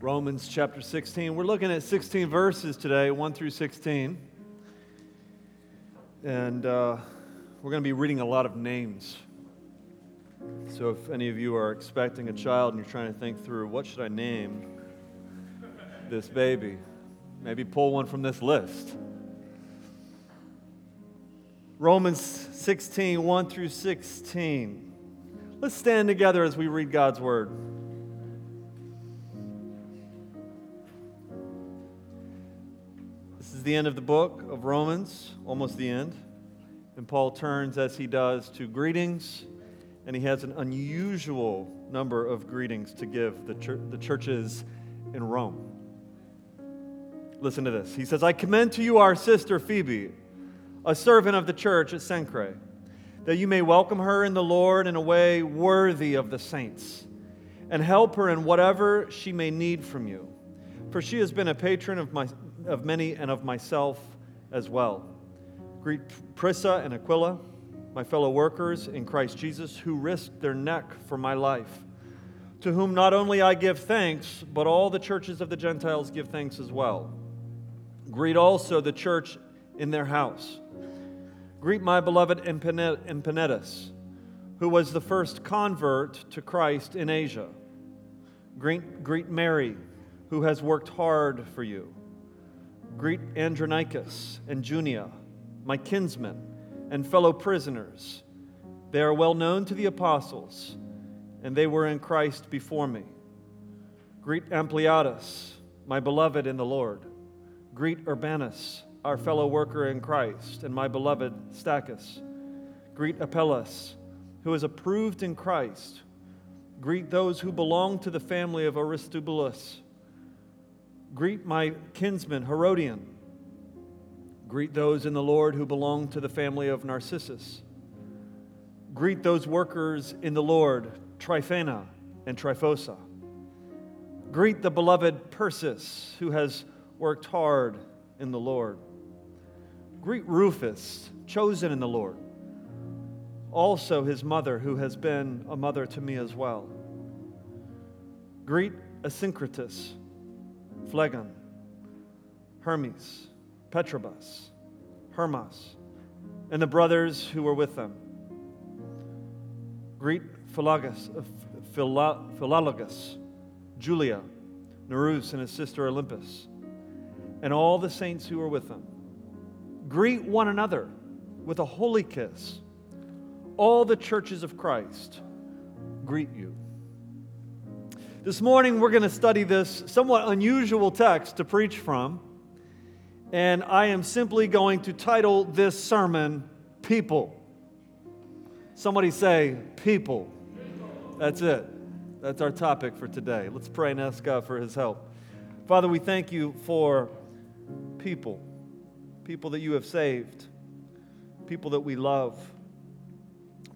Romans chapter 16. We're looking at 16 verses today, 1 through 16. And uh, we're going to be reading a lot of names. So if any of you are expecting a child and you're trying to think through what should I name this baby, maybe pull one from this list. Romans 16, 1 through 16. Let's stand together as we read God's word. The end of the book of Romans, almost the end. And Paul turns, as he does, to greetings, and he has an unusual number of greetings to give the, the churches in Rome. Listen to this. He says, I commend to you our sister Phoebe, a servant of the church at Cenchreae, that you may welcome her in the Lord in a way worthy of the saints, and help her in whatever she may need from you. For she has been a patron of my of many and of myself as well. Greet Prisca and Aquila, my fellow workers in Christ Jesus, who risked their neck for my life, to whom not only I give thanks, but all the churches of the Gentiles give thanks as well. Greet also the church in their house. Greet my beloved Epaenetus, who was the first convert to Christ in Asia. Greet, greet Mary, who has worked hard for you. Greet Andronicus and Junia, my kinsmen and fellow prisoners. They are well known to the apostles, and they were in Christ before me. Greet Ampliatus, my beloved in the Lord. Greet Urbanus, our fellow worker in Christ, and my beloved Stachys. Greet Apelles, who is approved in Christ. Greet those who belong to the family of Aristobulus Greet my kinsman Herodion. Greet those in the Lord who belong to the family of Narcissus. Greet those workers in the Lord, Tryphena and Tryphosa. Greet the beloved Persis, who has worked hard in the Lord. Greet Rufus, chosen in the Lord. Also, his mother, who has been a mother to me as well. Greet Asyncritus Phlegon, Hermes, Patrobas, Hermas, and the brothers who were with them. Greet Philologus, uh, Philologus, Julia, Nereus and his sister Olympas, and all the saints who were with them. Greet one another with a holy kiss. All the churches of Christ greet you. This morning, we're going to study this somewhat unusual text to preach from. And I am simply going to title this sermon, People. Somebody say, People. That's it. That's our topic for today. Let's pray and ask God for his help. Father, we thank you for people, people that you have saved, people that we love.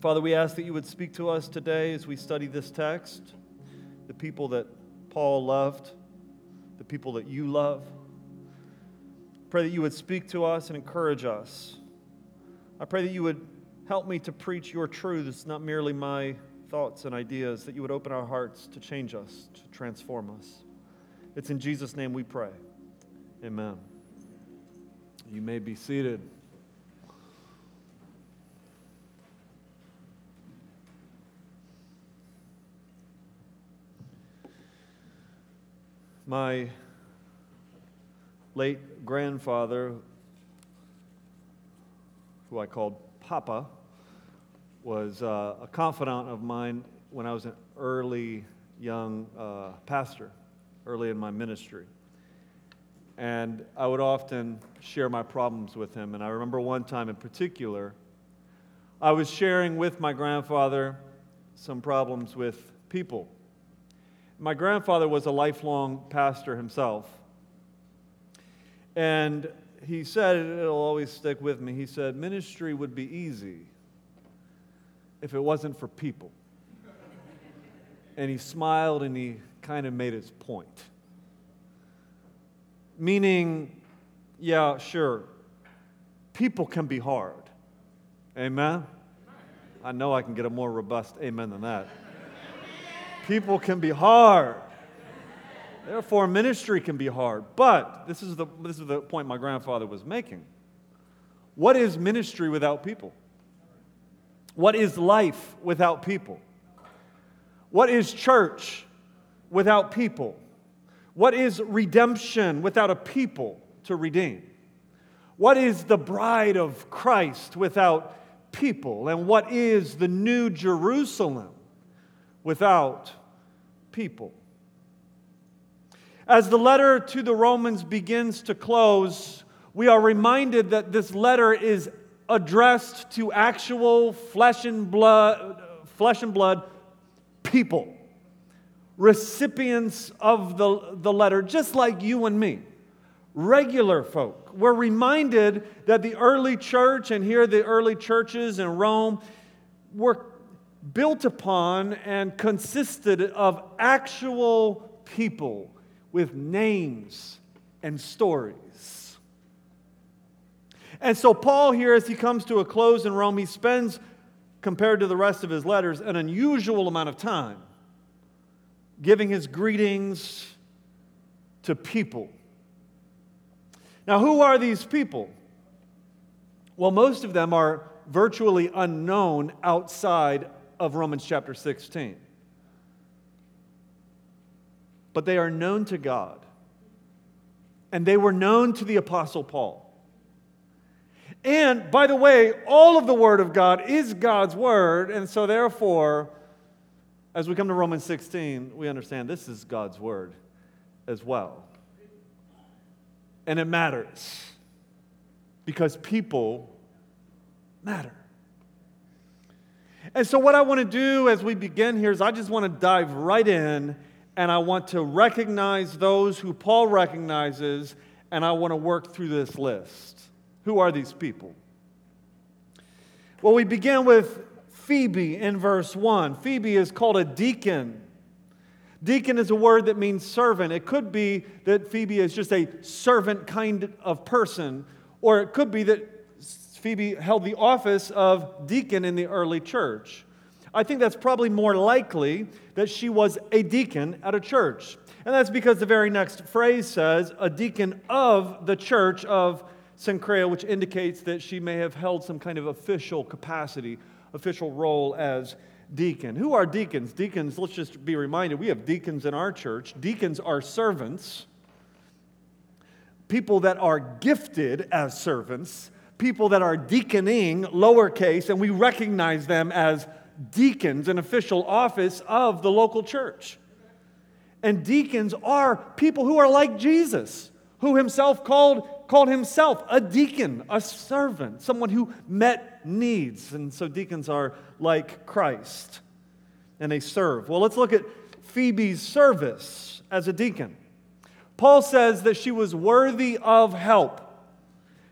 Father, we ask that you would speak to us today as we study this text the people that Paul loved, the people that you love. Pray that you would speak to us and encourage us. I pray that you would help me to preach your truths, not merely my thoughts and ideas, that you would open our hearts to change us, to transform us. It's in Jesus' name we pray. Amen. You may be seated. My late grandfather, who I called Papa, was uh, a confidant of mine when I was an early young uh, pastor, early in my ministry. And I would often share my problems with him. And I remember one time in particular, I was sharing with my grandfather some problems with people my grandfather was a lifelong pastor himself. And he said, it'll always stick with me. He said, ministry would be easy if it wasn't for people. And he smiled and he kind of made his point. Meaning, yeah, sure, people can be hard. Amen? I know I can get a more robust amen than that. People can be hard. Therefore, ministry can be hard. But this is the, this is the point my grandfather was making. What is ministry without people? What is life without people? What is church without people? What is redemption without a people to redeem? What is the bride of Christ without people? And what is the new Jerusalem without people? As the letter to the Romans begins to close, we are reminded that this letter is addressed to actual flesh and blood, flesh and blood people, recipients of the, the letter, just like you and me regular folk. We're reminded that the early church, and here the early churches in Rome, were built upon and consisted of actual people with names and stories. And so, Paul, here, as he comes to a close in Rome, he spends, compared to the rest of his letters, an unusual amount of time giving his greetings to people now, who are these people? Well, most of them are virtually unknown outside of Romans chapter 16. But they are known to God. And they were known to the Apostle Paul. And by the way, all of the Word of God is God's Word. And so, therefore, as we come to Romans 16, we understand this is God's Word as well. And it matters because people matter. And so, what I want to do as we begin here is I just want to dive right in and I want to recognize those who Paul recognizes, and I want to work through this list. Who are these people? Well, we begin with Phoebe in verse 1. Phoebe is called a deacon Deacon is a word that means servant. It could be that Phoebe is just a servant kind of person, or it could be that Phoebe held the office of deacon in the early church. I think that's probably more likely that she was a deacon at a church. And that's because the very next phrase says, a deacon of the church of Cenchrea, which indicates that she may have held some kind of official capacity, official role as deacon. Who are deacons? Deacons, let's just be reminded, we have deacons in our church. Deacons are servants, people that are gifted as servants, people that are deaconing, lowercase, and we recognize them as deacons, an official office of the local church. And deacons are people who are like Jesus, who himself called called himself a deacon, a servant, someone who met needs. And so deacons are like Christ and they serve. Well, let's look at Phoebe's service as a deacon. Paul says that she was worthy of help.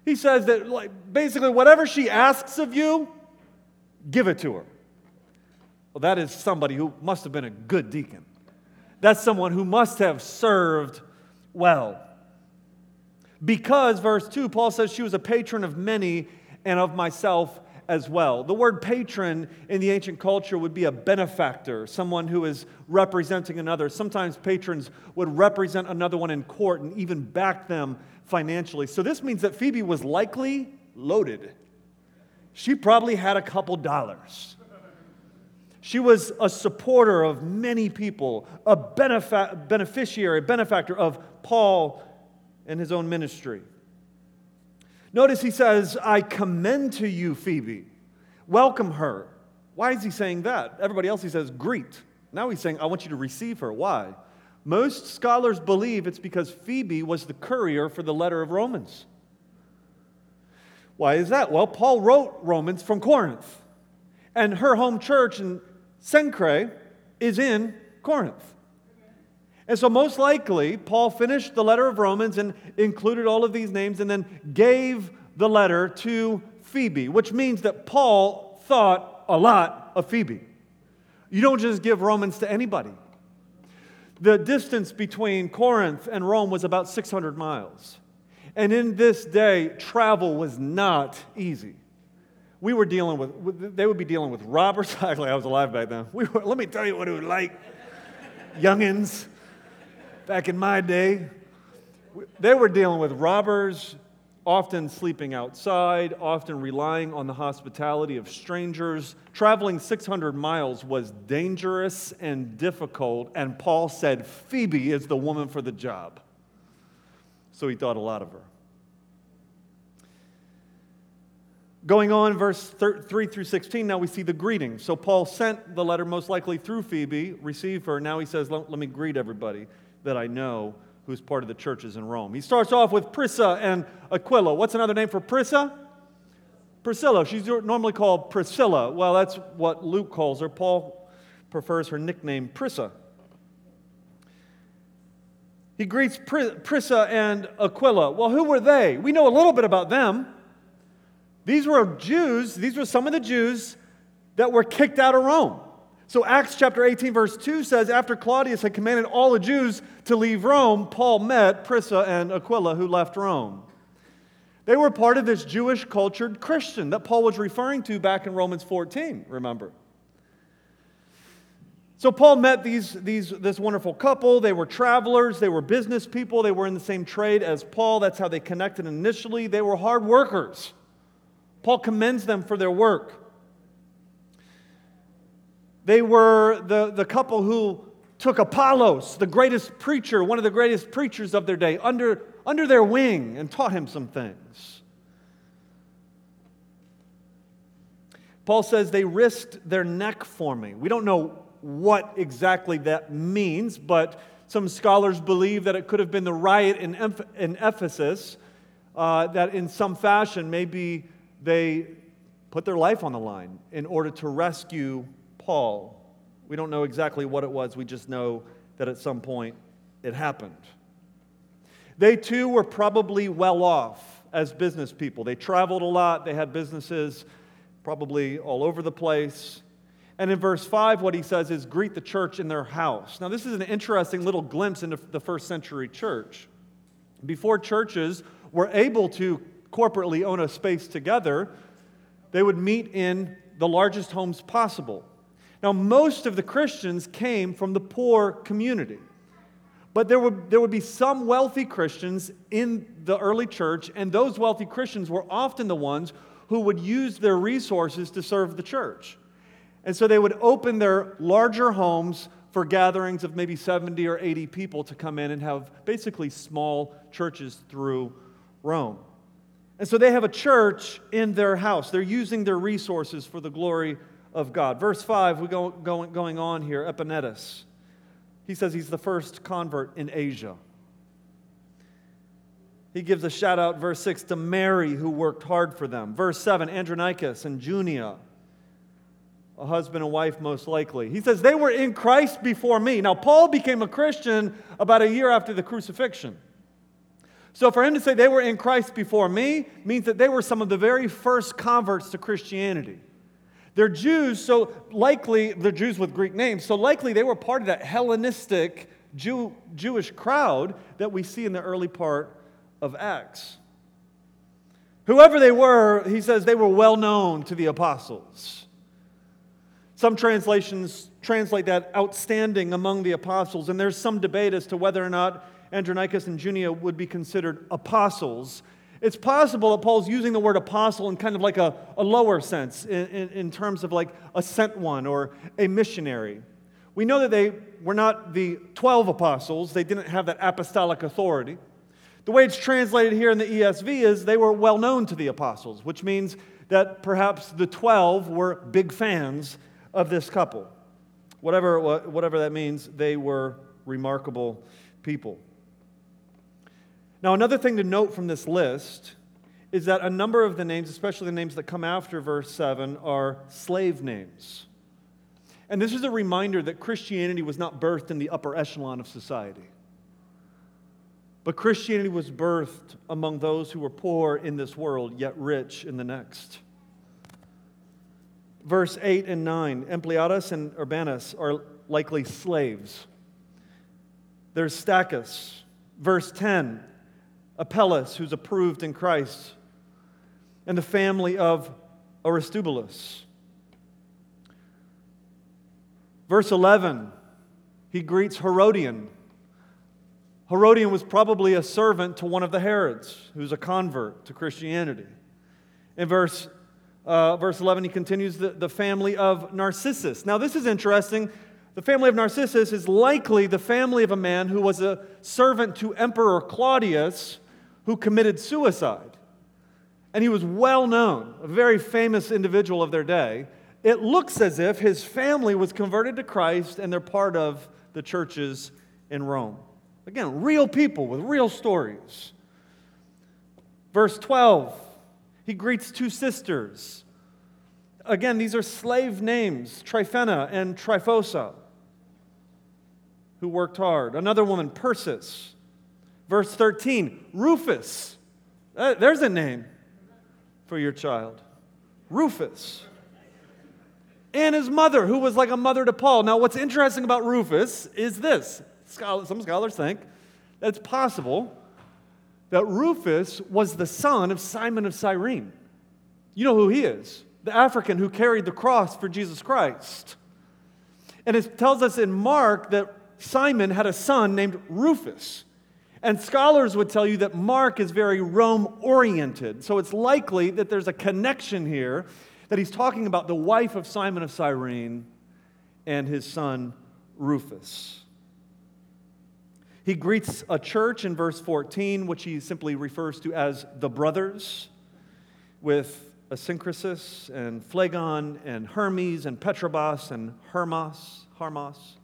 He says that like basically whatever she asks of you, give it to her. Well, that is somebody who must have been a good deacon. That's someone who must have served well. Because, verse 2, Paul says she was a patron of many and of myself as well. The word patron in the ancient culture would be a benefactor, someone who is representing another. Sometimes patrons would represent another one in court and even back them financially. So this means that Phoebe was likely loaded. She probably had a couple dollars. She was a supporter of many people, a beneficiary, benefactor of Paul and his own ministry. Notice he says, I commend to you, Phoebe. Welcome her. Why is he saying that? Everybody else he says, greet. Now he's saying, I want you to receive her. Why? Most scholars believe it's because Phoebe was the courier for the letter of Romans. Why is that? Well, Paul wrote Romans from Corinth, and her home church in Cenchrea is in Corinth. And so, most likely, Paul finished the letter of Romans and included all of these names and then gave the letter to Phoebe, which means that Paul thought a lot of Phoebe. You don't just give Romans to anybody. The distance between Corinth and Rome was about 600 miles. And in this day, travel was not easy. We were dealing with, they would be dealing with robbers. Actually, I was alive back then. We were, let me tell you what it was like. Youngins back in my day, they were dealing with robbers, often sleeping outside, often relying on the hospitality of strangers. Traveling 600 miles was dangerous and difficult, and Paul said, Phoebe is the woman for the job. So he thought a lot of her. Going on, verse 3 through 16, now we see the greeting. So Paul sent the letter most likely through Phoebe, received her. Now he says, let, let me greet everybody that I know who's part of the churches in Rome. He starts off with Prisca and Aquila. What's another name for Prisca? Priscilla. She's normally called Priscilla. Well, that's what Luke calls her. Paul prefers her nickname Prisca. He greets Prisca and Aquila. Well, who were they? We know a little bit about them. These were Jews, these were some of the Jews that were kicked out of Rome. So, Acts chapter 18, verse 2 says, After Claudius had commanded all the Jews to leave Rome, Paul met Prisca and Aquila, who left Rome. They were part of this Jewish cultured Christian that Paul was referring to back in Romans 14, remember. So Paul met these, these, this wonderful couple. They were travelers, they were business people, they were in the same trade as Paul. That's how they connected initially. They were hard workers. Paul commends them for their work. They were the, the couple who took Apollos, the greatest preacher, one of the greatest preachers of their day, under, under their wing and taught him some things. Paul says they risked their neck for me. We don't know what exactly that means, but some scholars believe that it could have been the riot in, in Ephesus, uh, that in some fashion maybe they put their life on the line in order to rescue Paul. We don't know exactly what it was, we just know that at some point it happened. They too were probably well off as business people. They traveled a lot, they had businesses probably all over the place. And in verse 5, what he says is, greet the church in their house. Now, this is an interesting little glimpse into the first century church. Before churches were able to corporately own a space together, they would meet in the largest homes possible. Now, most of the Christians came from the poor community. But there would, there would be some wealthy Christians in the early church, and those wealthy Christians were often the ones who would use their resources to serve the church. And so they would open their larger homes for gatherings of maybe 70 or 80 people to come in and have basically small churches through Rome. And so they have a church in their house. They're using their resources for the glory of God. Verse 5, we go going, going on here, Epaenetus. He says he's the first convert in Asia. He gives a shout out, verse 6, to Mary, who worked hard for them. Verse 7, Andronicus and Junia, a husband and wife, most likely. He says they were in Christ before me. Now, Paul became a Christian about a year after the crucifixion. So for him to say they were in Christ before me means that they were some of the very first converts to Christianity. They're Jews, so likely, they're Jews with Greek names, so likely they were part of that Hellenistic Jew, Jewish crowd that we see in the early part of Acts. Whoever they were, he says they were well known to the apostles. Some translations translate that outstanding among the apostles, and there's some debate as to whether or not Andronicus and Junia would be considered apostles. It's possible that Paul's using the word apostle in kind of like a, a lower sense, in, in, in terms of like a sent one or a missionary. We know that they were not the 12 apostles, they didn't have that apostolic authority. The way it's translated here in the ESV is they were well known to the apostles, which means that perhaps the 12 were big fans of this couple. Whatever, whatever that means, they were remarkable people. Now, another thing to note from this list is that a number of the names, especially the names that come after verse 7, are slave names. And this is a reminder that Christianity was not birthed in the upper echelon of society. But Christianity was birthed among those who were poor in this world, yet rich in the next. Verse 8 and 9 Ampliatus and Urbanus are likely slaves. There's Stachys. Verse 10 Apelles, who's approved in Christ, and the family of Aristobulus. Verse 11, he greets Herodion, Herodian was probably a servant to one of the Herods, who's a convert to Christianity. In verse, uh, verse 11, he continues the, the family of Narcissus. Now, this is interesting. The family of Narcissus is likely the family of a man who was a servant to Emperor Claudius who committed suicide. And he was well known, a very famous individual of their day. It looks as if his family was converted to Christ and they're part of the churches in Rome. Again, real people with real stories. Verse 12, he greets two sisters. Again, these are slave names, Tryphena and Tryphosa, who worked hard. Another woman, Persis. Verse 13, Rufus. Uh, there's a name for your child. Rufus. And his mother, who was like a mother to Paul. Now, what's interesting about Rufus is this some scholars think that it's possible that Rufus was the son of Simon of Cyrene. You know who he is the African who carried the cross for Jesus Christ. And it tells us in Mark that Simon had a son named Rufus. And scholars would tell you that Mark is very Rome oriented. So it's likely that there's a connection here that he's talking about the wife of Simon of Cyrene and his son Rufus. He greets a church in verse 14, which he simply refers to as the brothers, with Asyncritus and Phlegon and Hermes and Patrobas and Hermas, Hermas.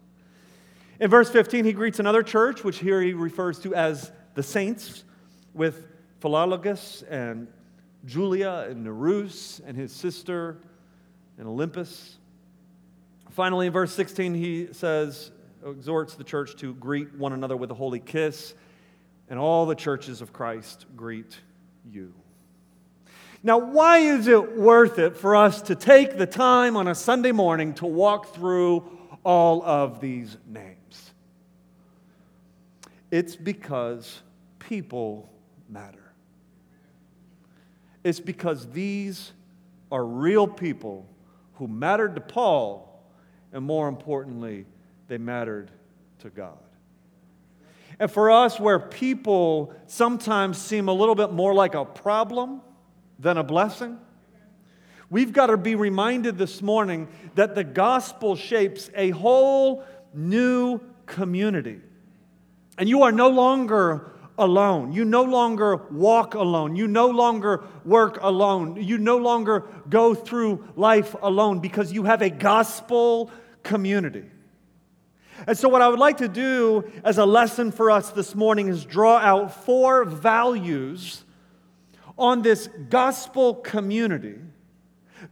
In verse 15, he greets another church, which here he refers to as the saints, with Philologus and Julia and Nereus and his sister and Olympas. Finally, in verse 16, he says, exhorts the church to greet one another with a holy kiss, and all the churches of Christ greet you. Now, why is it worth it for us to take the time on a Sunday morning to walk through all of these names? It's because people matter. It's because these are real people who mattered to Paul, and more importantly, they mattered to God. And for us, where people sometimes seem a little bit more like a problem than a blessing, we've got to be reminded this morning that the gospel shapes a whole new community. And you are no longer alone. You no longer walk alone. You no longer work alone. You no longer go through life alone because you have a gospel community. And so, what I would like to do as a lesson for us this morning is draw out four values on this gospel community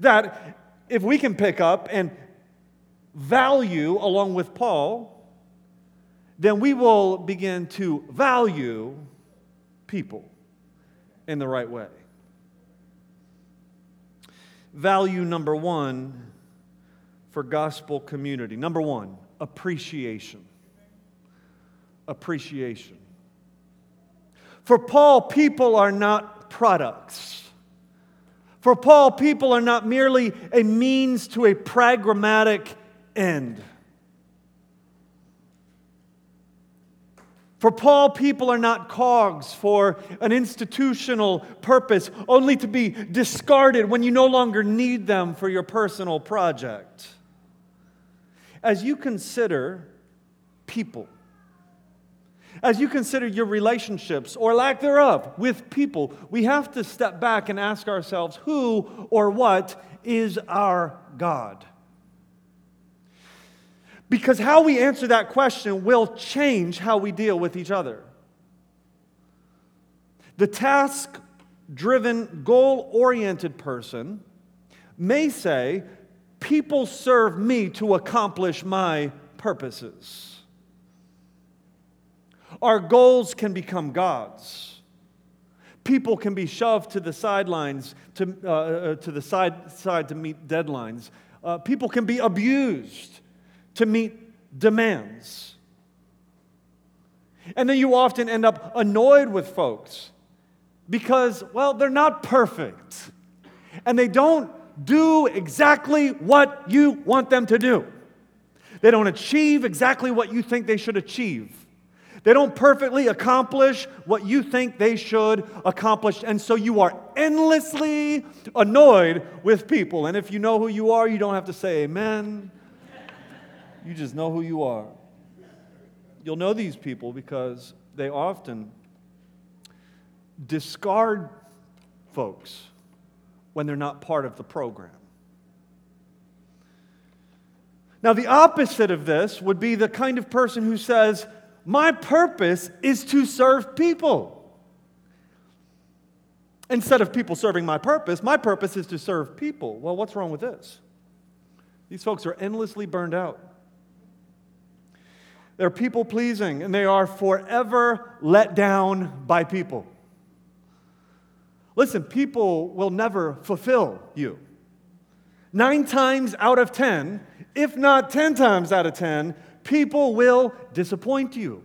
that, if we can pick up and value along with Paul, then we will begin to value people in the right way. Value number one for gospel community. Number one, appreciation. Appreciation. For Paul, people are not products. For Paul, people are not merely a means to a pragmatic end. For Paul, people are not cogs for an institutional purpose, only to be discarded when you no longer need them for your personal project as you consider people, as you consider your relationships or lack thereof with people, we have to step back and ask ourselves who or what is our God? Because how we answer that question will change how we deal with each other. The task driven, goal oriented person may say, people serve me to accomplish my purposes. Our goals can become gods. People can be shoved to the sidelines, to, uh, uh, to the side, side to meet deadlines. Uh, people can be abused to meet demands. And then you often end up annoyed with folks because, well, they're not perfect. And they don't do exactly what you want them to do. They don't achieve exactly what you think they should achieve. They don't perfectly accomplish what you think they should accomplish. And so you are endlessly annoyed with people. And if you know who you are, you don't have to say amen. You just know who you are. You'll know these people because they often discard folks when they're not part of the program. Now, the opposite of this would be the kind of person who says, My purpose is to serve people. Instead of people serving my purpose, my purpose is to serve people. Well, what's wrong with this? These folks are endlessly burned out. They're people pleasing and they are forever let down by people. Listen, people will never fulfill you. Nine times out of ten, if not ten times out of ten, people will disappoint you.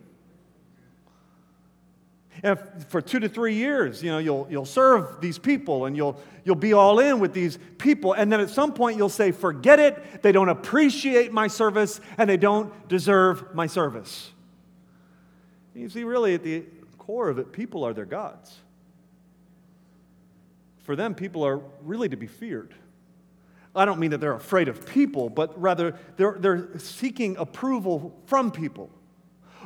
And for two to three years, you know, you'll, you'll serve these people and you'll, you'll be all in with these people. And then at some point, you'll say, forget it. They don't appreciate my service and they don't deserve my service. You see, really, at the core of it, people are their gods for them, people are really to be feared. I don't mean that they're afraid of people, but rather they're, they're seeking approval from people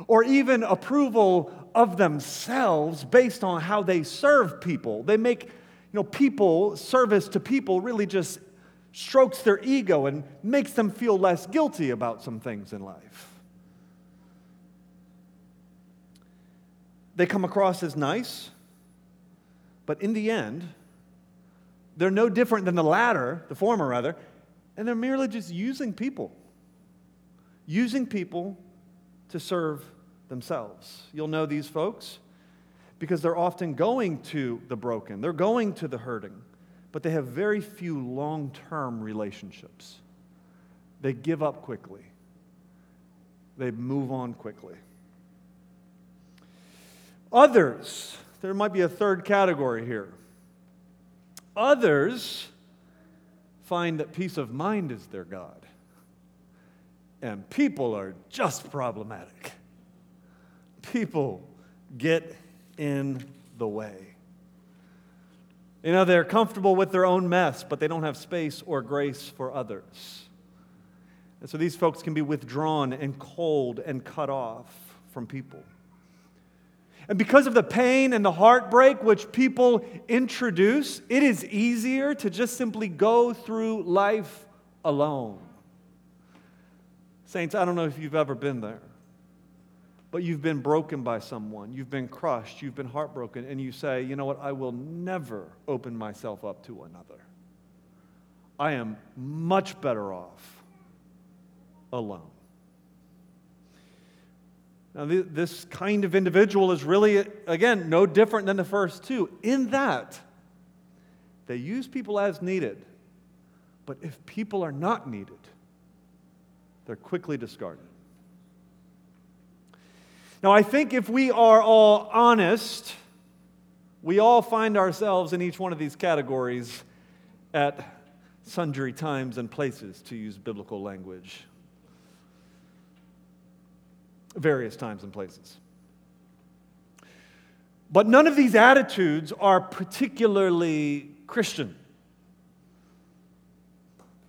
or even approval of themselves based on how they serve people. They make, you know, people, service to people really just strokes their ego and makes them feel less guilty about some things in life. They come across as nice, but in the end, they're no different than the latter, the former rather, and they're merely just using people. Using people to serve themselves. You'll know these folks because they're often going to the broken, they're going to the hurting, but they have very few long term relationships. They give up quickly, they move on quickly. Others, there might be a third category here. Others find that peace of mind is their God. And people are just problematic. People get in the way. You know, they're comfortable with their own mess, but they don't have space or grace for others. And so these folks can be withdrawn and cold and cut off from people. And because of the pain and the heartbreak which people introduce, it is easier to just simply go through life alone. Saints, I don't know if you've ever been there, but you've been broken by someone, you've been crushed, you've been heartbroken, and you say, you know what, I will never open myself up to another. I am much better off alone. Now, this kind of individual is really, again, no different than the first two, in that they use people as needed. But if people are not needed, they're quickly discarded. Now, I think if we are all honest, we all find ourselves in each one of these categories at sundry times and places, to use biblical language various times and places. But none of these attitudes are particularly Christian.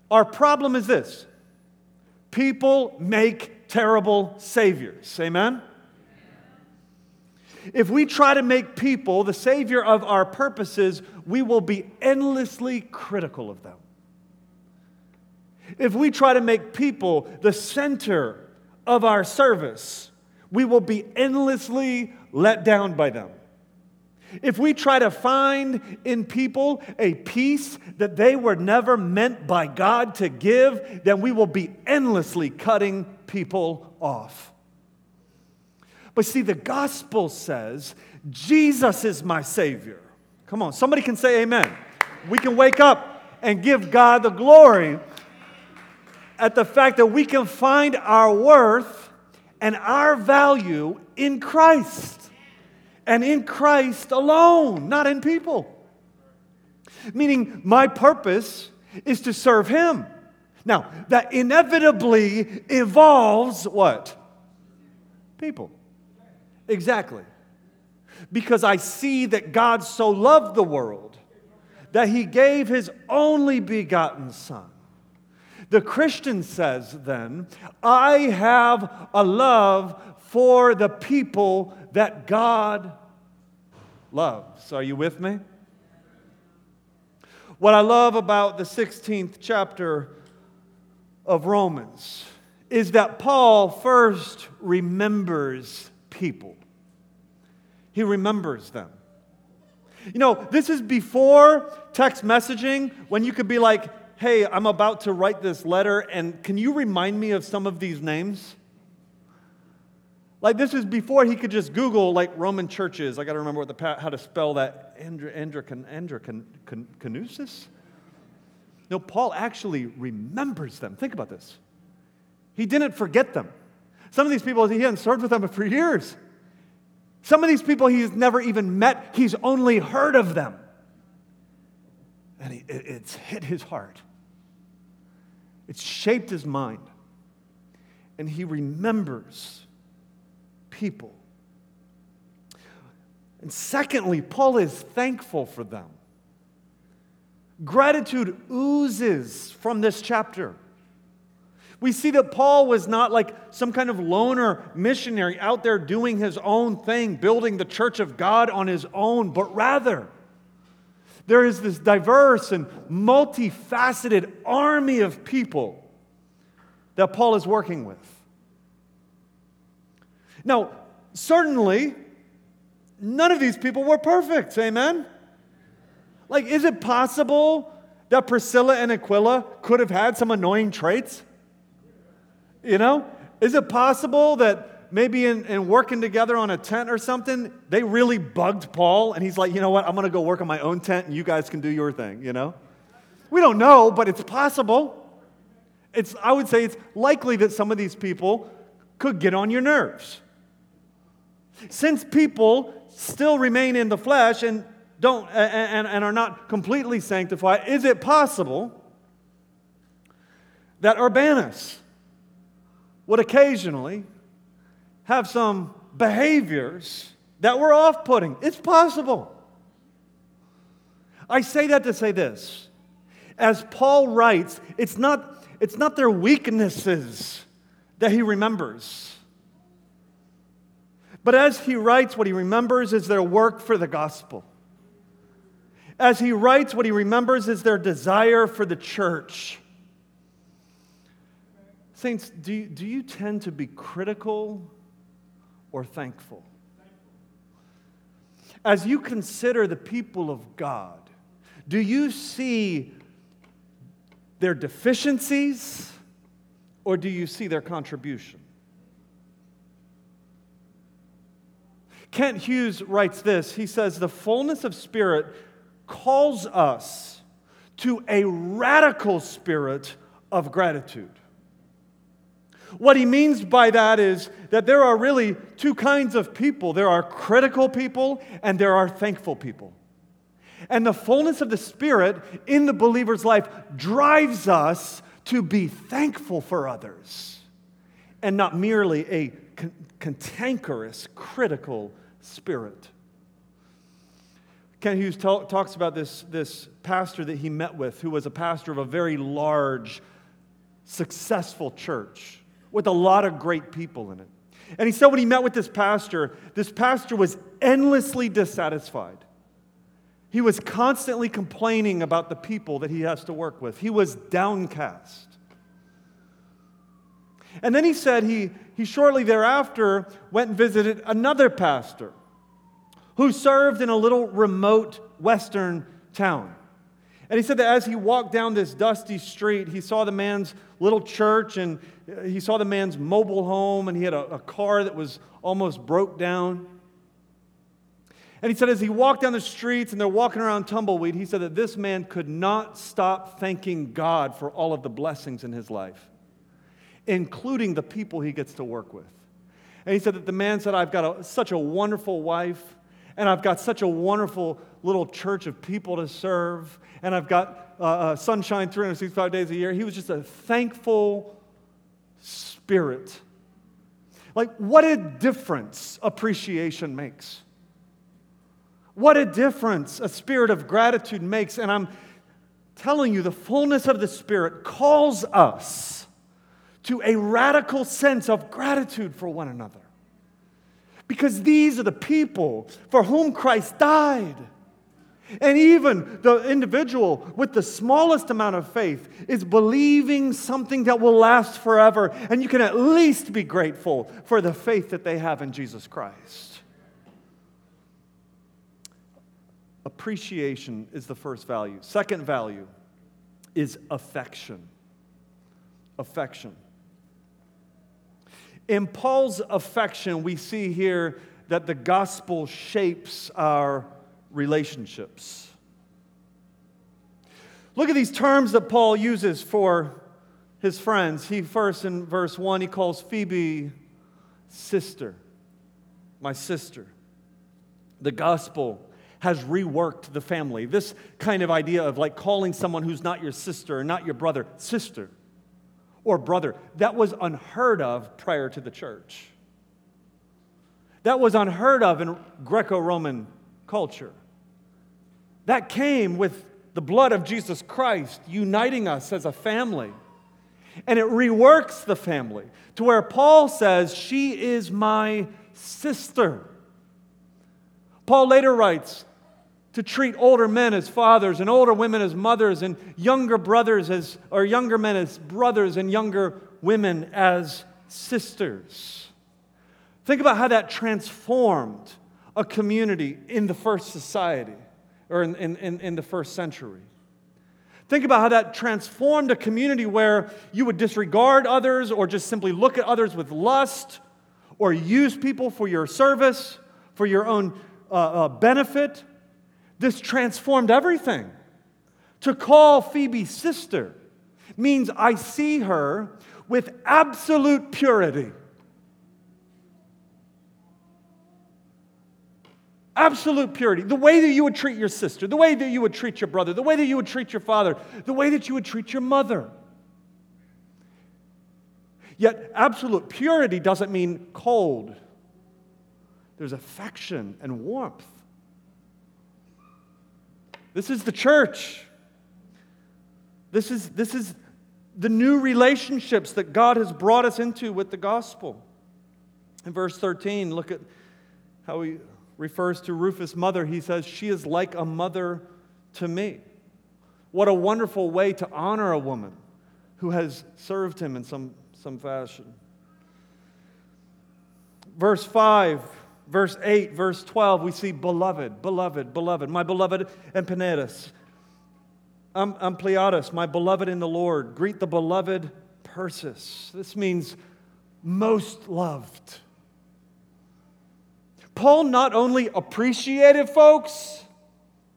Our problem is this people make terrible saviors. Amen? If we try to make people the savior of our purposes, we will be endlessly critical of them. If we try to make people the center of our service, we will be endlessly let down by them. If we try to find in people a peace that they were never meant by God to give, then we will be endlessly cutting people off. But see, the gospel says Jesus is my Savior. Come on, somebody can say amen. We can wake up and give God the glory at the fact that we can find our worth and our value in Christ and in Christ alone, not in people. Meaning, my purpose is to serve Him. Now, that inevitably involves what? People. Exactly. Because I see that God so loved the world that he gave his only begotten Son. The Christian says then, I have a love for the people that God loves. Are you with me? What I love about the 16th chapter of Romans is that Paul first remembers people. He remembers them. You know, this is before text messaging when you could be like, hey, I'm about to write this letter, and can you remind me of some of these names? Like this is before he could just Google like Roman churches. I got to remember what the how to spell that Androcan Androcanusis. No, Paul actually remembers them. Think about this. He didn't forget them. Some of these people he hadn't served with them for years. Some of these people he's never even met. He's only heard of them, and he, it's hit his heart. It's shaped his mind, and he remembers people. And secondly, Paul is thankful for them. Gratitude oozes from this chapter. We see that Paul was not like some kind of loner missionary out there doing his own thing, building the church of God on his own, but rather, there is this diverse and multifaceted army of people that Paul is working with. Now, certainly, none of these people were perfect. Amen? Like, is it possible that Priscilla and Aquila could have had some annoying traits? You know? Is it possible that maybe in, in working together on a tent or something, they really bugged Paul and he's like, you know what, I'm going to go work on my own tent and you guys can do your thing, you know? We don't know, but it's possible. It's, I would say it's likely that some of these people could get on your nerves. Since people still remain in the flesh and don't and, and are not completely sanctified, is it possible that Urbanus would occasionally have some behaviors that were off putting? It's possible. I say that to say this. As Paul writes, it's not, it's not their weaknesses that he remembers. But as he writes, what he remembers is their work for the gospel. As he writes, what he remembers is their desire for the church. Saints, do you, do you tend to be critical or thankful? As you consider the people of God, do you see their deficiencies or do you see their contribution? Kent Hughes writes this He says, The fullness of Spirit calls us to a radical spirit of gratitude. What he means by that is that there are really two kinds of people there are critical people and there are thankful people. And the fullness of the Spirit in the believer's life drives us to be thankful for others and not merely a cantankerous, critical spirit. Kent Hughes talk, talks about this, this pastor that he met with, who was a pastor of a very large, successful church with a lot of great people in it. And he said when he met with this pastor, this pastor was endlessly dissatisfied. He was constantly complaining about the people that he has to work with. He was downcast. And then he said he, he shortly thereafter went and visited another pastor who served in a little remote western town. And he said that as he walked down this dusty street, he saw the man's little church and he saw the man's mobile home and he had a, a car that was almost broke down. And he said, as he walked down the streets and they're walking around Tumbleweed, he said that this man could not stop thanking God for all of the blessings in his life including the people he gets to work with. And he said that the man said, I've got a, such a wonderful wife, and I've got such a wonderful little church of people to serve, and I've got uh, uh, sunshine 365 days a year. He was just a thankful spirit. Like, what a difference appreciation makes. What a difference a spirit of gratitude makes. And I'm telling you, the fullness of the Spirit calls us to a radical sense of gratitude for one another. Because these are the people for whom Christ died. And even the individual with the smallest amount of faith is believing something that will last forever. And you can at least be grateful for the faith that they have in Jesus Christ. Appreciation is the first value. Second value is affection. Affection. In Paul's affection, we see here that the gospel shapes our relationships. Look at these terms that Paul uses for his friends. He first, in verse 1, he calls Phoebe sister, my sister. The gospel has reworked the family. This kind of idea of like calling someone who's not your sister or not your brother, sister or brother, that was unheard of prior to the church. That was unheard of in Greco Roman culture. That came with the blood of Jesus Christ uniting us as a family. And it reworks the family to where Paul says, She is my sister. Paul later writes to treat older men as fathers and older women as mothers and younger brothers as or younger men as brothers and younger women as sisters. Think about how that transformed a community in the first society or in, in, in the first century. Think about how that transformed a community where you would disregard others or just simply look at others with lust or use people for your service, for your own uh, uh, benefit. This transformed everything. To call Phoebe sister means I see her with absolute purity. Absolute purity. The way that you would treat your sister, the way that you would treat your brother, the way that you would treat your father, the way that you would treat your mother. Yet, absolute purity doesn't mean cold, there's affection and warmth. This is the church. This is, this is the new relationships that God has brought us into with the gospel. In verse 13, look at how he refers to Rufus' mother, he says, She is like a mother to me. What a wonderful way to honor a woman who has served him in some, some fashion. Verse 5, verse 8, verse 12, we see beloved, beloved, beloved, my beloved Epaenetus. I'm, um, I'm um, Ampliatus, my beloved in the Lord. Greet the beloved Persis. This means most loved. Paul not only appreciated folks,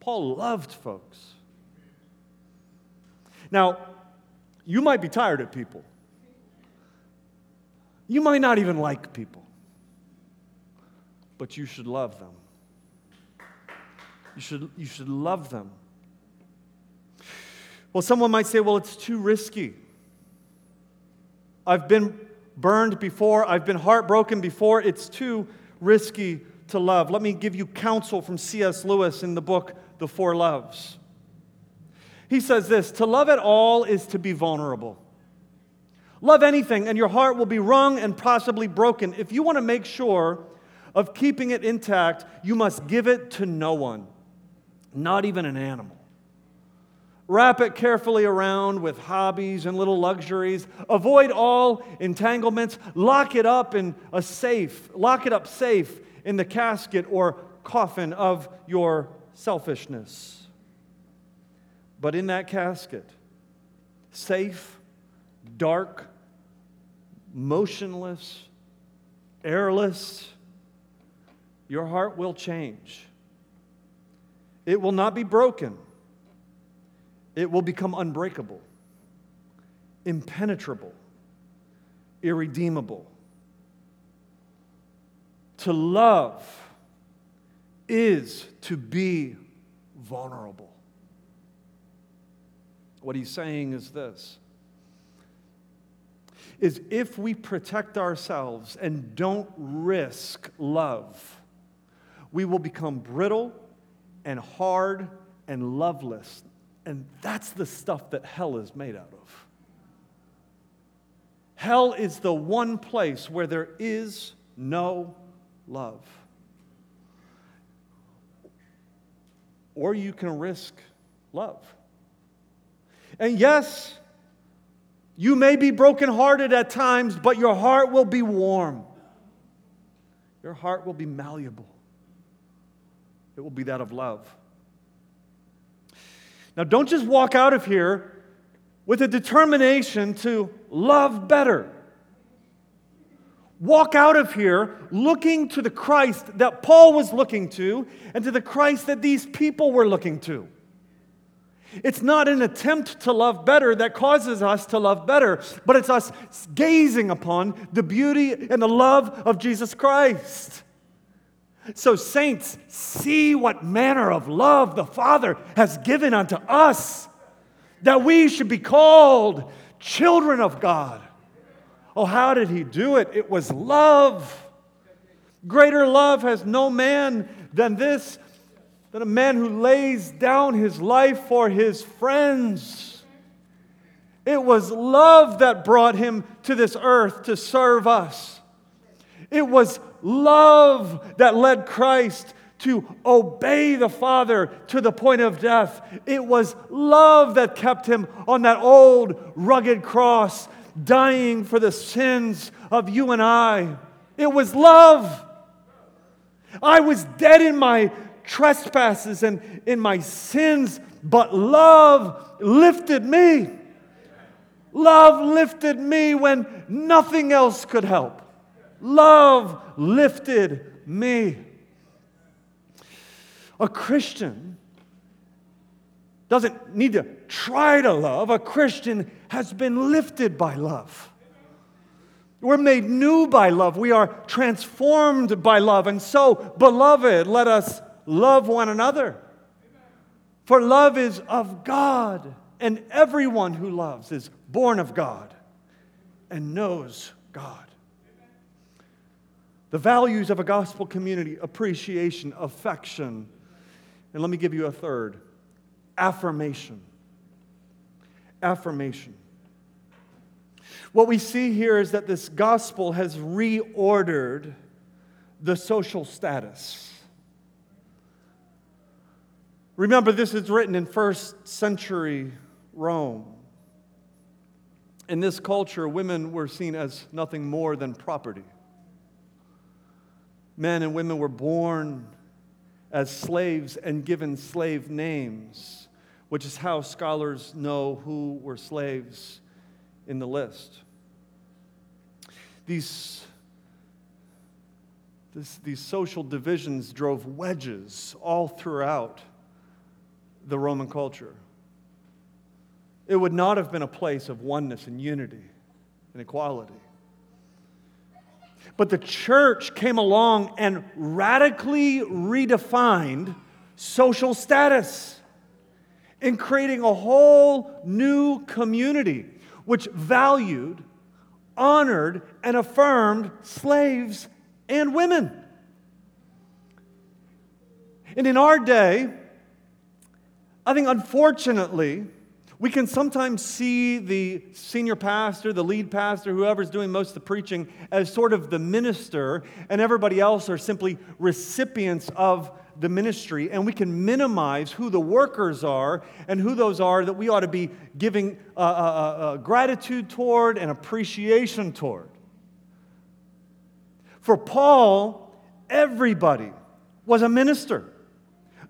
Paul loved folks. Now, you might be tired of people. You might not even like people, but you should love them. You should, you should love them. Well, someone might say, well, it's too risky. I've been burned before, I've been heartbroken before, it's too risky to love. Let me give you counsel from C.S. Lewis in the book The Four Loves. He says this To love at all is to be vulnerable. Love anything, and your heart will be wrung and possibly broken. If you want to make sure of keeping it intact, you must give it to no one, not even an animal. Wrap it carefully around with hobbies and little luxuries. Avoid all entanglements. Lock it up in a safe. Lock it up safe in the casket or coffin of your selfishness. But in that casket, safe, dark, motionless, airless, your heart will change. It will not be broken it will become unbreakable, impenetrable, irredeemable. To love is to be vulnerable. What he's saying is this is if we protect ourselves and don't risk love, we will become brittle and hard and loveless. And that's the stuff that hell is made out of. Hell is the one place where there is no love. Or you can risk love. And yes, you may be brokenhearted at times, but your heart will be warm. Your heart will be malleable. It will be that of love. Now, don't just walk out of here with a determination to love better. Walk out of here looking to the Christ that Paul was looking to and to the Christ that these people were looking to. It's not an attempt to love better that causes us to love better, but it's us gazing upon the beauty and the love of Jesus Christ. So, saints, see what manner of love the Father has given unto us that we should be called children of God. Oh, how did he do it? It was love. Greater love has no man than this, than a man who lays down his life for his friends. It was love that brought him to this earth to serve us. It was love that led Christ to obey the Father to the point of death. It was love that kept him on that old rugged cross, dying for the sins of you and I. It was love. I was dead in my trespasses and in my sins, but love lifted me. Love lifted me when nothing else could help. Love lifted me. A Christian doesn't need to try to love, a Christian has been lifted by love. We're made new by love. We are transformed by love. And so, beloved, let us love one another. For love is of God, and everyone who loves is born of God and knows God. The values of a gospel community appreciation, affection, and let me give you a third affirmation. Affirmation. What we see here is that this gospel has reordered the social status. Remember, this is written in first century Rome. In this culture, women were seen as nothing more than property. Men and women were born as slaves and given slave names, which is how scholars know who were slaves in the list. These, this, these social divisions drove wedges all throughout the Roman culture. It would not have been a place of oneness and unity and equality. But the church came along and radically redefined social status in creating a whole new community which valued, honored, and affirmed slaves and women. And in our day, I think unfortunately, we can sometimes see the senior pastor, the lead pastor, whoever's doing most of the preaching, as sort of the minister, and everybody else are simply recipients of the ministry. And we can minimize who the workers are and who those are that we ought to be giving uh, uh, uh, gratitude toward and appreciation toward. For Paul, everybody was a minister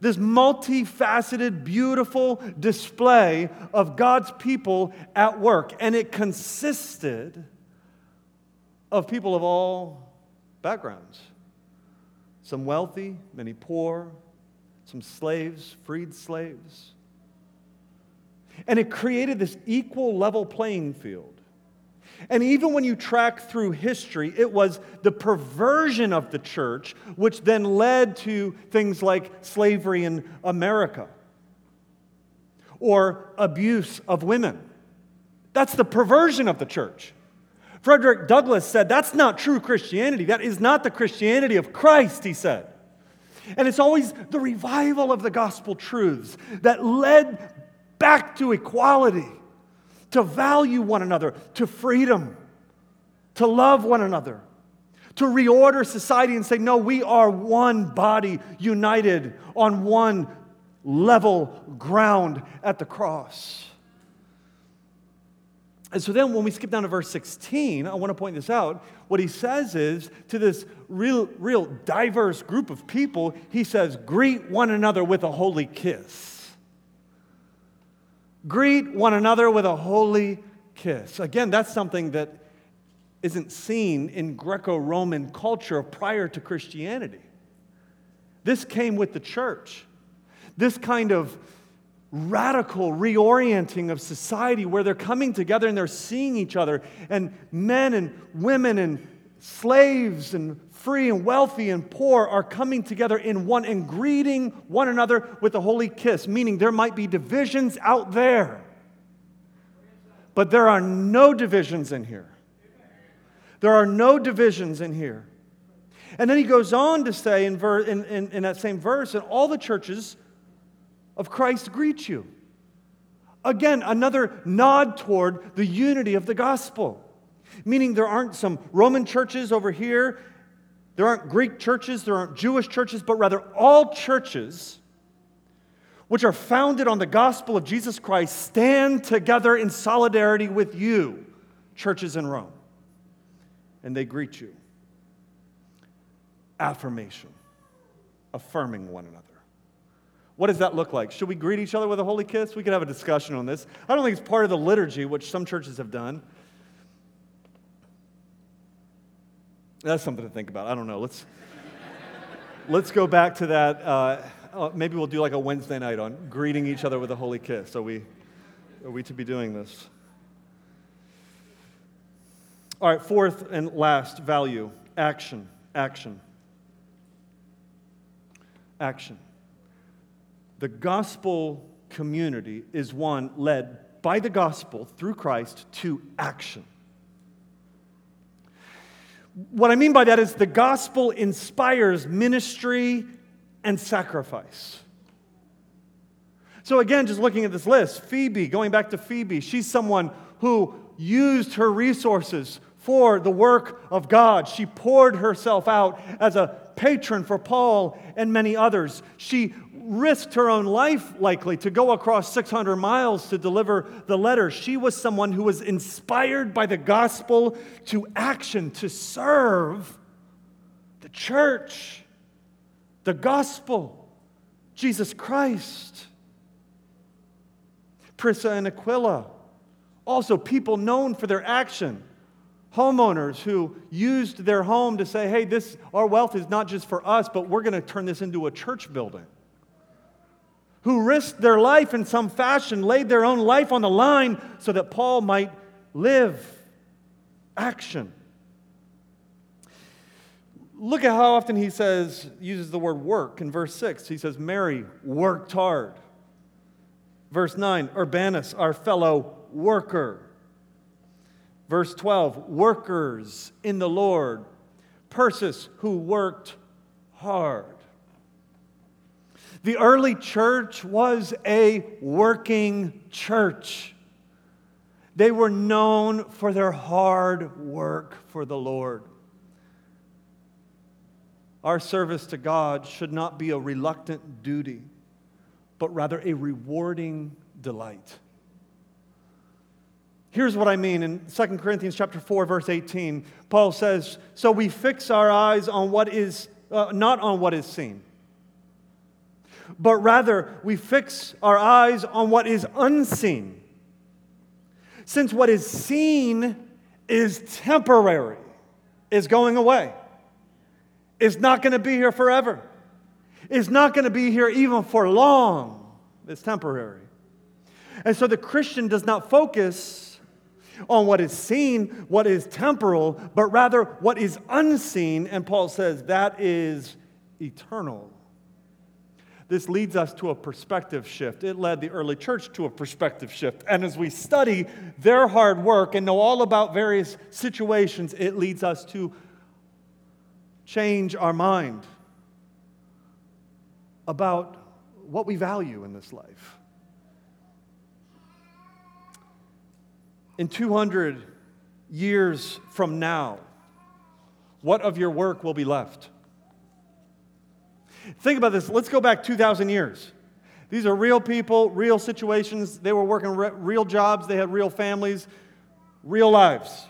this multifaceted, beautiful display of God's people at work. And it consisted of people of all backgrounds some wealthy, many poor, some slaves, freed slaves. And it created this equal level playing field and even when you track through history, it was the perversion of the church which then led to things like slavery in America or abuse of women. That's the perversion of the church. Frederick Douglass said, That's not true Christianity. That is not the Christianity of Christ, he said. And it's always the revival of the gospel truths that led back to equality, to value one another, to freedom, to love one another, to reorder society and say, No, we are one body united on one level ground at the cross. And so then when we skip down to verse 16, I want to point this out. What he says is to this real, real diverse group of people, he says, greet one another with a holy kiss. Greet one another with a holy kiss. Again, that's something that isn't seen in Greco Roman culture prior to Christianity. This came with the church. This kind of radical reorienting of society where they're coming together and they're seeing each other, and men and women and slaves and free and wealthy and poor are coming together in one and greeting one another with a holy kiss, meaning there might be divisions out there, but there are no divisions in here. There are no divisions in here. And then he goes on to say in, ver- in, in, in that same verse, and all the churches of Christ greet you. Again, another nod toward the unity of the gospel, meaning there aren't some Roman churches over here, there aren't Greek churches, there aren't Jewish churches, but rather all churches which are founded on the gospel of Jesus Christ stand together in solidarity with you, churches in Rome. And they greet you. Affirmation, affirming one another. What does that look like? Should we greet each other with a holy kiss? We could have a discussion on this. I don't think it's part of the liturgy, which some churches have done. That's something to think about. I don't know. Let's, let's go back to that. Uh, uh, maybe we'll do like a Wednesday night on greeting each other with a holy kiss. Are we, are we to be doing this? All right, fourth and last value action. Action. Action. The gospel community is one led by the gospel through Christ to action. What I mean by that is the gospel inspires ministry and sacrifice. So, again, just looking at this list, Phoebe, going back to Phoebe, she's someone who used her resources for the work of God. She poured herself out as a patron for Paul and many others. She risked her own life, likely, to go across 600 miles to deliver the letter. She was someone who was inspired by the gospel to action, to serve the church, the gospel, Jesus Christ. Prisca and Aquila, also people known for their action homeowners who used their home to say, hey, this, our wealth is not just for us, but we're going to turn this into a church building who risked their life in some fashion, laid their own life on the line so that Paul might live. Action. Look at how often he says, uses the word work in verse 6. He says, Mary worked hard. Verse 9, Urbanus, our fellow worker. Verse 12, workers in the Lord. Persis, who worked hard. The early church was a working church. They were known for their hard work for the Lord. Our service to God should not be a reluctant duty, but rather a rewarding delight. Here's what I mean in 2 Corinthians chapter 4 verse 18. Paul says, "So we fix our eyes on what is uh, not on what is seen, but rather we fix our eyes on what is unseen. Since what is seen is temporary, is going away, is not going to be here forever, is not going to be here even for long. It's temporary. And so the Christian does not focus on what is seen, what is temporal, but rather what is unseen. And Paul says that is eternal. This leads us to a perspective shift. It led the early church to a perspective shift. And as we study their hard work and know all about various situations, it leads us to change our mind about what we value in this life. In 200 years from now, what of your work will be left? Think about this. Let's go back 2,000 years. These are real people, real situations. They were working re- real jobs, they had real families, real lives.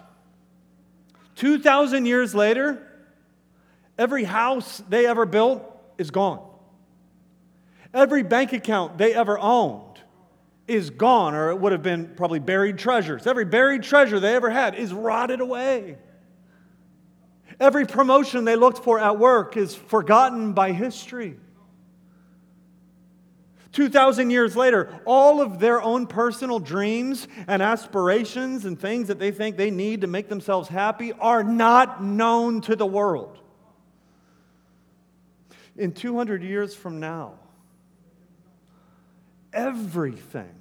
2,000 years later, every house they ever built is gone. Every bank account they ever owned is gone, or it would have been probably buried treasures. Every buried treasure they ever had is rotted away. Every promotion they looked for at work is forgotten by history. 2,000 years later, all of their own personal dreams and aspirations and things that they think they need to make themselves happy are not known to the world. In 200 years from now, everything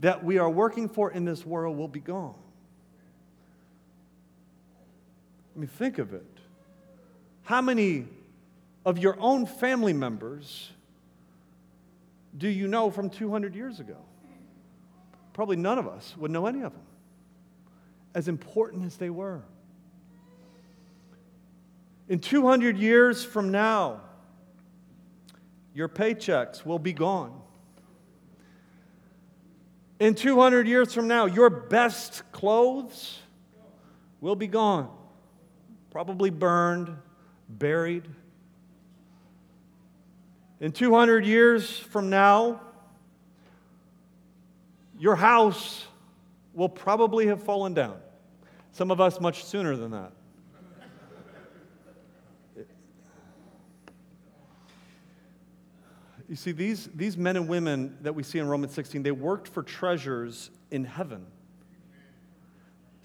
that we are working for in this world will be gone. I mean, think of it. How many of your own family members do you know from 200 years ago? Probably none of us would know any of them, as important as they were. In 200 years from now, your paychecks will be gone. In 200 years from now, your best clothes will be gone probably burned, buried. In 200 years from now, your house will probably have fallen down. Some of us much sooner than that. You see, these, these men and women that we see in Romans 16, they worked for treasures in heaven.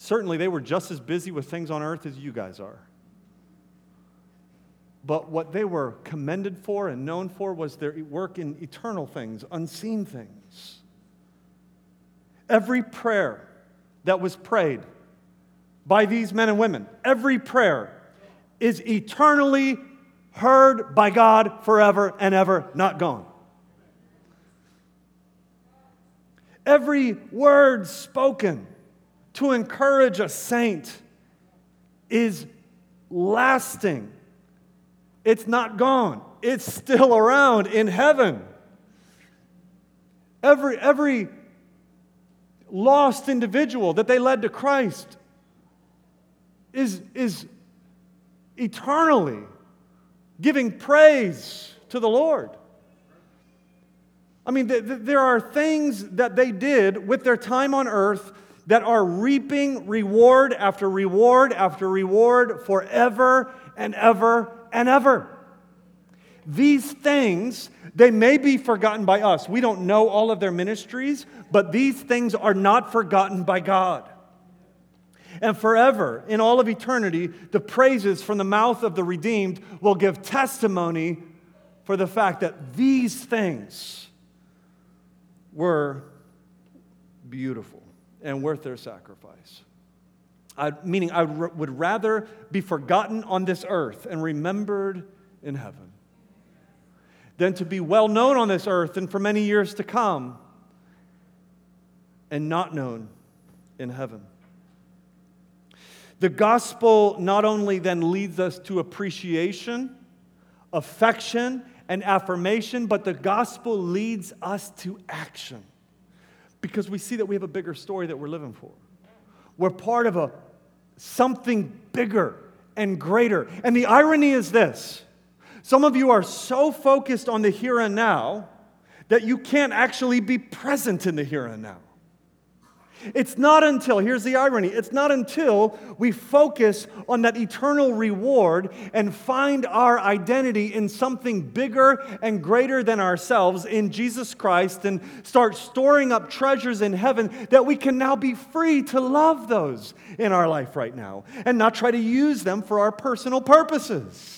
Certainly, they were just as busy with things on earth as you guys are. But what they were commended for and known for was their work in eternal things, unseen things. Every prayer that was prayed by these men and women, every prayer is eternally heard by God forever and ever, not gone. Every word spoken to encourage a saint is lasting. It's not gone, it's still around in heaven. Every, every lost individual that they led to Christ is, is eternally giving praise to the Lord. I mean, th- th- there are things that they did with their time on earth that are reaping reward after reward after reward forever and ever and ever. These things, they may be forgotten by us. We don't know all of their ministries, but these things are not forgotten by God. And forever, in all of eternity, the praises from the mouth of the redeemed will give testimony for the fact that these things were beautiful and worth their sacrifice. I, meaning, I would rather be forgotten on this earth and remembered in heaven than to be well known on this earth and for many years to come and not known in heaven. The gospel not only then leads us to appreciation, affection, and affirmation, but the gospel leads us to action because we see that we have a bigger story that we're living for. We're part of a something bigger and greater. And the irony is this. Some of you are so focused on the here and now that you can't actually be present in the here and now. It's not until, here's the irony, it's not until we focus on that eternal reward and find our identity in something bigger and greater than ourselves in Jesus Christ and start storing up treasures in heaven that we can now be free to love those in our life right now and not try to use them for our personal purposes.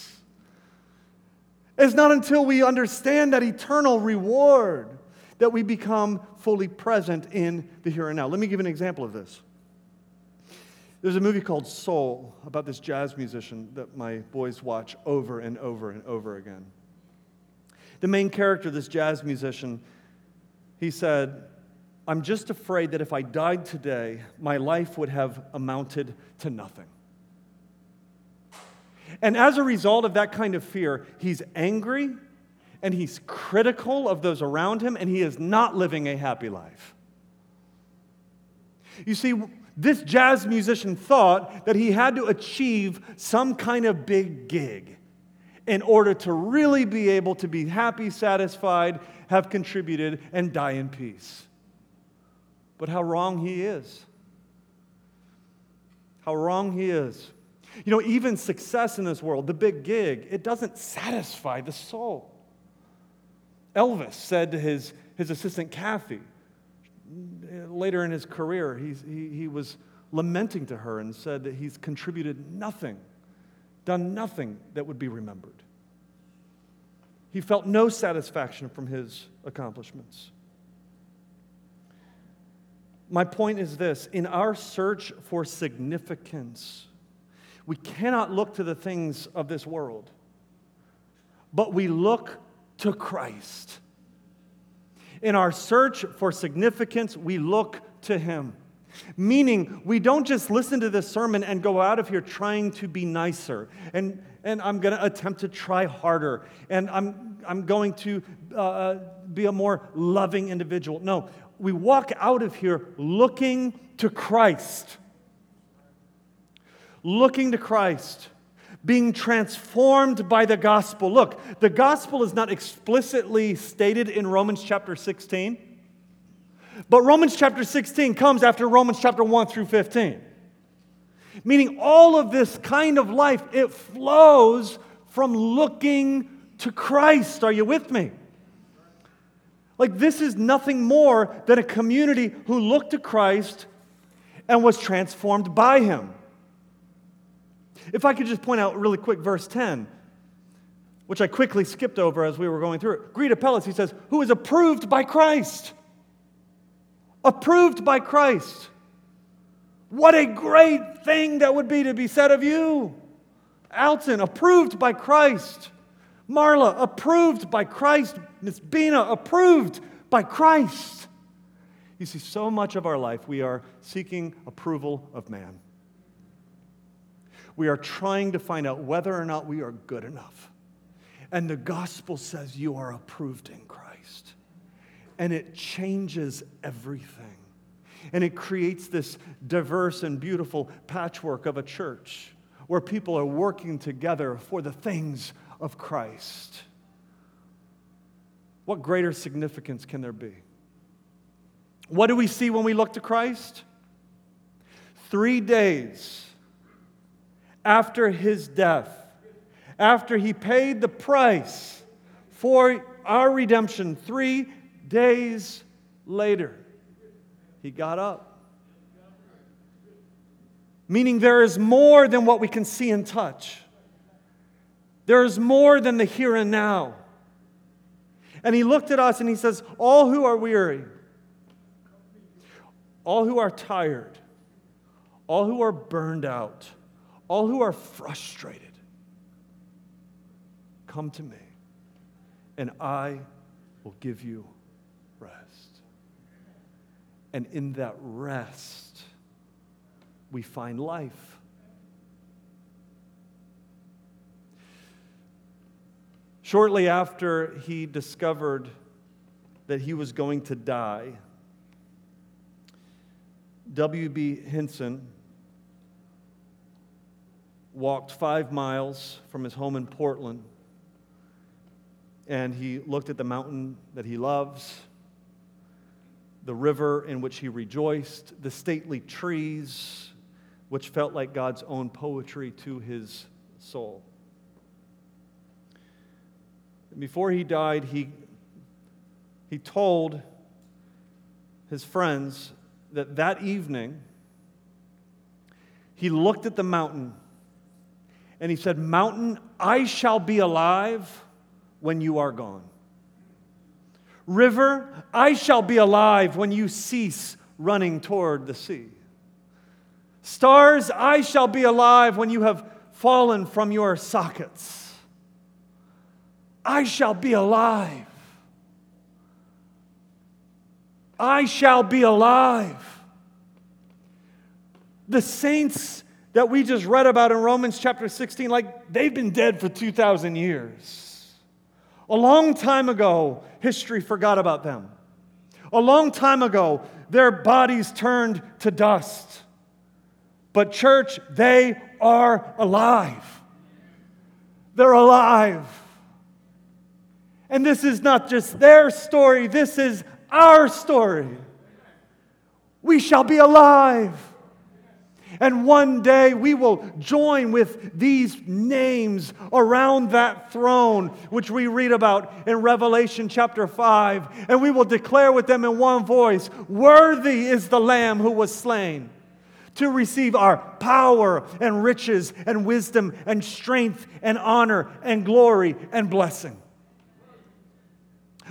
It's not until we understand that eternal reward that we become fully present in the here and now. Let me give an example of this. There's a movie called Soul about this jazz musician that my boys watch over and over and over again. The main character, this jazz musician, he said, I'm just afraid that if I died today, my life would have amounted to nothing. And as a result of that kind of fear, he's angry and he's critical of those around him and he is not living a happy life. You see, this jazz musician thought that he had to achieve some kind of big gig in order to really be able to be happy, satisfied, have contributed, and die in peace. But how wrong he is. How wrong he is. You know, even success in this world, the big gig, it doesn't satisfy the soul. Elvis said to his, his assistant Kathy, later in his career, he, he was lamenting to her and said that he's contributed nothing, done nothing that would be remembered. He felt no satisfaction from his accomplishments. My point is this in our search for significance, we cannot look to the things of this world, but we look to Christ. In our search for significance, we look to Him. Meaning, we don't just listen to this sermon and go out of here trying to be nicer. And, and I'm going to attempt to try harder. And I'm, I'm going to uh, uh, be a more loving individual. No, we walk out of here looking to Christ looking to Christ, being transformed by the gospel. Look, the gospel is not explicitly stated in Romans chapter 16, but Romans chapter 16 comes after Romans chapter 1 through 15. Meaning all of this kind of life, it flows from looking to Christ. Are you with me? Like, this is nothing more than a community who looked to Christ and was transformed by him. If I could just point out really quick verse 10, which I quickly skipped over as we were going through it. Greet Apelles, he says, who is approved by Christ. Approved by Christ. What a great thing that would be to be said of you. Alton, approved by Christ. Marla, approved by Christ. Miss Bina, approved by Christ. You see, so much of our life we are seeking approval of man. We are trying to find out whether or not we are good enough. And the gospel says you are approved in Christ. And it changes everything. And it creates this diverse and beautiful patchwork of a church where people are working together for the things of Christ. What greater significance can there be? What do we see when we look to Christ? Three days after his death, after he paid the price for our redemption, three days later, he got up. Meaning, there is more than what we can see and touch. There is more than the here and now. And he looked at us and he says, All who are weary, all who are tired, all who are burned out, all who are frustrated, come to me, and I will give you rest. And in that rest, we find life. Shortly after he discovered that he was going to die, W.B. Hinson walked five miles from his home in Portland and he looked at the mountain that he loves, the river in which he rejoiced, the stately trees, which felt like God's own poetry to his soul. Before he died, he, he told his friends that that evening he looked at the mountain and he said, Mountain, I shall be alive when you are gone. River, I shall be alive when you cease running toward the sea. Stars, I shall be alive when you have fallen from your sockets. I shall be alive. I shall be alive. The saints that we just read about in Romans chapter 16, like they've been dead for 2,000 years. A long time ago, history forgot about them. A long time ago, their bodies turned to dust. But, church, they are alive. They're alive. And this is not just their story, this is our story. We shall be alive. And one day we will join with these names around that throne, which we read about in Revelation chapter 5. And we will declare with them in one voice Worthy is the Lamb who was slain to receive our power and riches and wisdom and strength and honor and glory and blessing.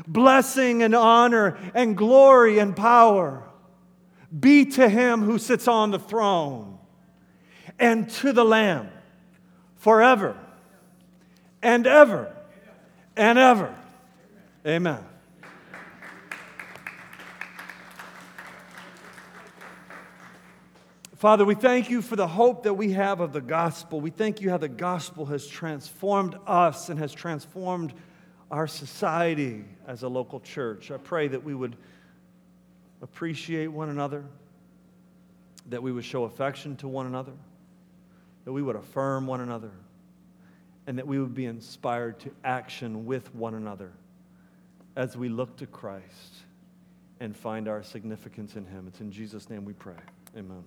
Blessing and honor and glory and power be to him who sits on the throne and to the Lamb forever and ever and ever. Amen. Father, we thank you for the hope that we have of the gospel. We thank you how the gospel has transformed us and has transformed our society as a local church. I pray that we would appreciate one another, that we would show affection to one another, that we would affirm one another, and that we would be inspired to action with one another as we look to Christ and find our significance in Him. It's in Jesus' name we pray. Amen.